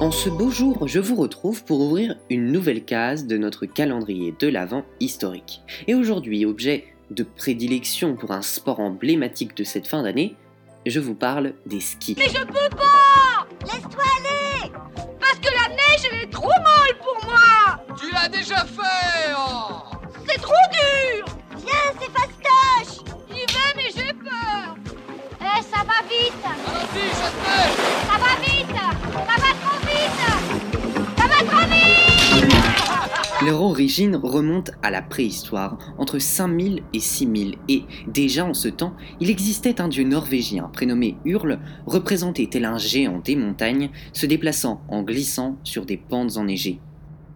En ce beau jour, je vous retrouve pour ouvrir une nouvelle case de notre calendrier de l'Avent historique. Et aujourd'hui, objet de prédilection pour un sport emblématique de cette fin d'année, je vous parle des skis. Leur origine remonte à la préhistoire, entre 5000 et 6000, et déjà en ce temps, il existait un dieu norvégien prénommé Hurle, représenté tel un géant des montagnes, se déplaçant en glissant sur des pentes enneigées.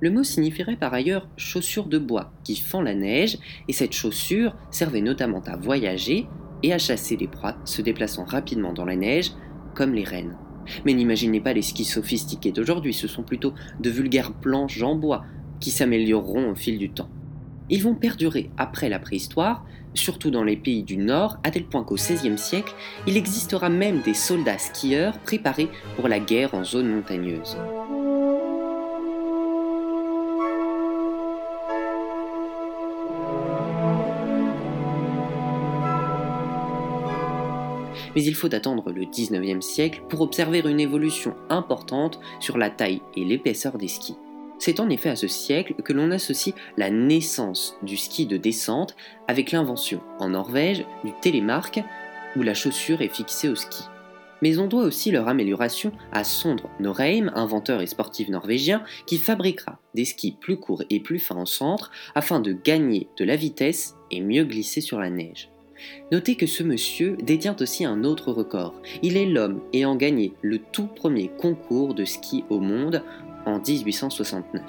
Le mot signifierait par ailleurs chaussure de bois qui fend la neige, et cette chaussure servait notamment à voyager et à chasser les proies se déplaçant rapidement dans la neige, comme les rennes. Mais n'imaginez pas les skis sophistiqués d'aujourd'hui, ce sont plutôt de vulgaires planches en bois qui s'amélioreront au fil du temps. Ils vont perdurer après la préhistoire, surtout dans les pays du Nord, à tel point qu'au XVIe siècle, il existera même des soldats skieurs préparés pour la guerre en zone montagneuse. mais il faut attendre le 19e siècle pour observer une évolution importante sur la taille et l'épaisseur des skis. C'est en effet à ce siècle que l'on associe la naissance du ski de descente avec l'invention en Norvège du télémarque où la chaussure est fixée au ski. Mais on doit aussi leur amélioration à Sondre Norheim, inventeur et sportif norvégien, qui fabriquera des skis plus courts et plus fins en centre afin de gagner de la vitesse et mieux glisser sur la neige. Notez que ce monsieur détient aussi un autre record. Il est l'homme ayant gagné le tout premier concours de ski au monde en 1869.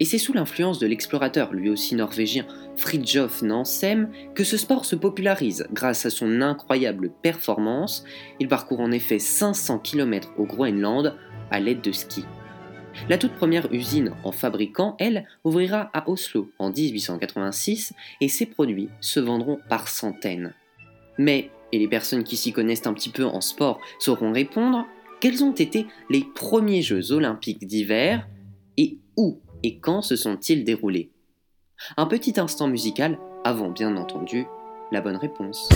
Et c'est sous l'influence de l'explorateur, lui aussi norvégien, Fridtjof Nansen, que ce sport se popularise grâce à son incroyable performance. Il parcourt en effet 500 km au Groenland à l'aide de skis. La toute première usine en fabriquant, elle, ouvrira à Oslo en 1886 et ses produits se vendront par centaines. Mais, et les personnes qui s'y connaissent un petit peu en sport sauront répondre, quels ont été les premiers Jeux olympiques d'hiver et où et quand se sont-ils déroulés? Un petit instant musical avant bien entendu la bonne réponse.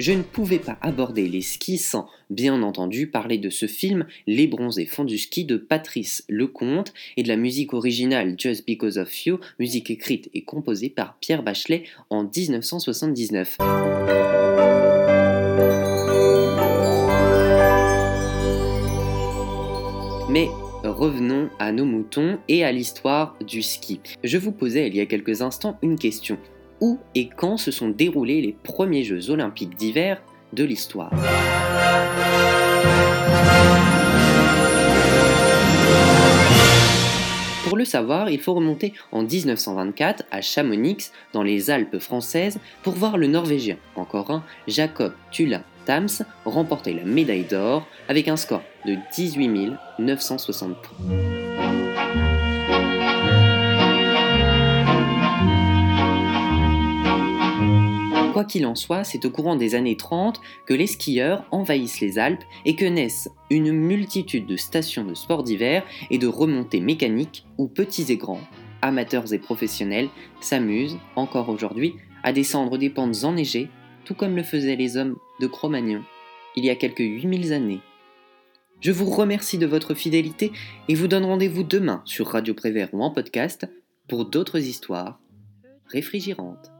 Je ne pouvais pas aborder les skis sans, bien entendu, parler de ce film Les bronzés font du ski de Patrice Lecomte et de la musique originale Just Because of You, musique écrite et composée par Pierre Bachelet en 1979. Mais revenons à nos moutons et à l'histoire du ski. Je vous posais il y a quelques instants une question où et quand se sont déroulés les premiers Jeux olympiques d'hiver de l'histoire. Pour le savoir, il faut remonter en 1924 à Chamonix, dans les Alpes françaises, pour voir le Norvégien, encore un, Jacob Tula Tams, remporter la médaille d'or avec un score de 18 960 points. Quoi qu'il en soit, c'est au courant des années 30 que les skieurs envahissent les Alpes et que naissent une multitude de stations de sport d'hiver et de remontées mécaniques où petits et grands, amateurs et professionnels, s'amusent, encore aujourd'hui, à descendre des pentes enneigées, tout comme le faisaient les hommes de Cro-Magnon il y a quelques 8000 années. Je vous remercie de votre fidélité et vous donne rendez-vous demain sur Radio Prévert ou en podcast pour d'autres histoires réfrigérantes.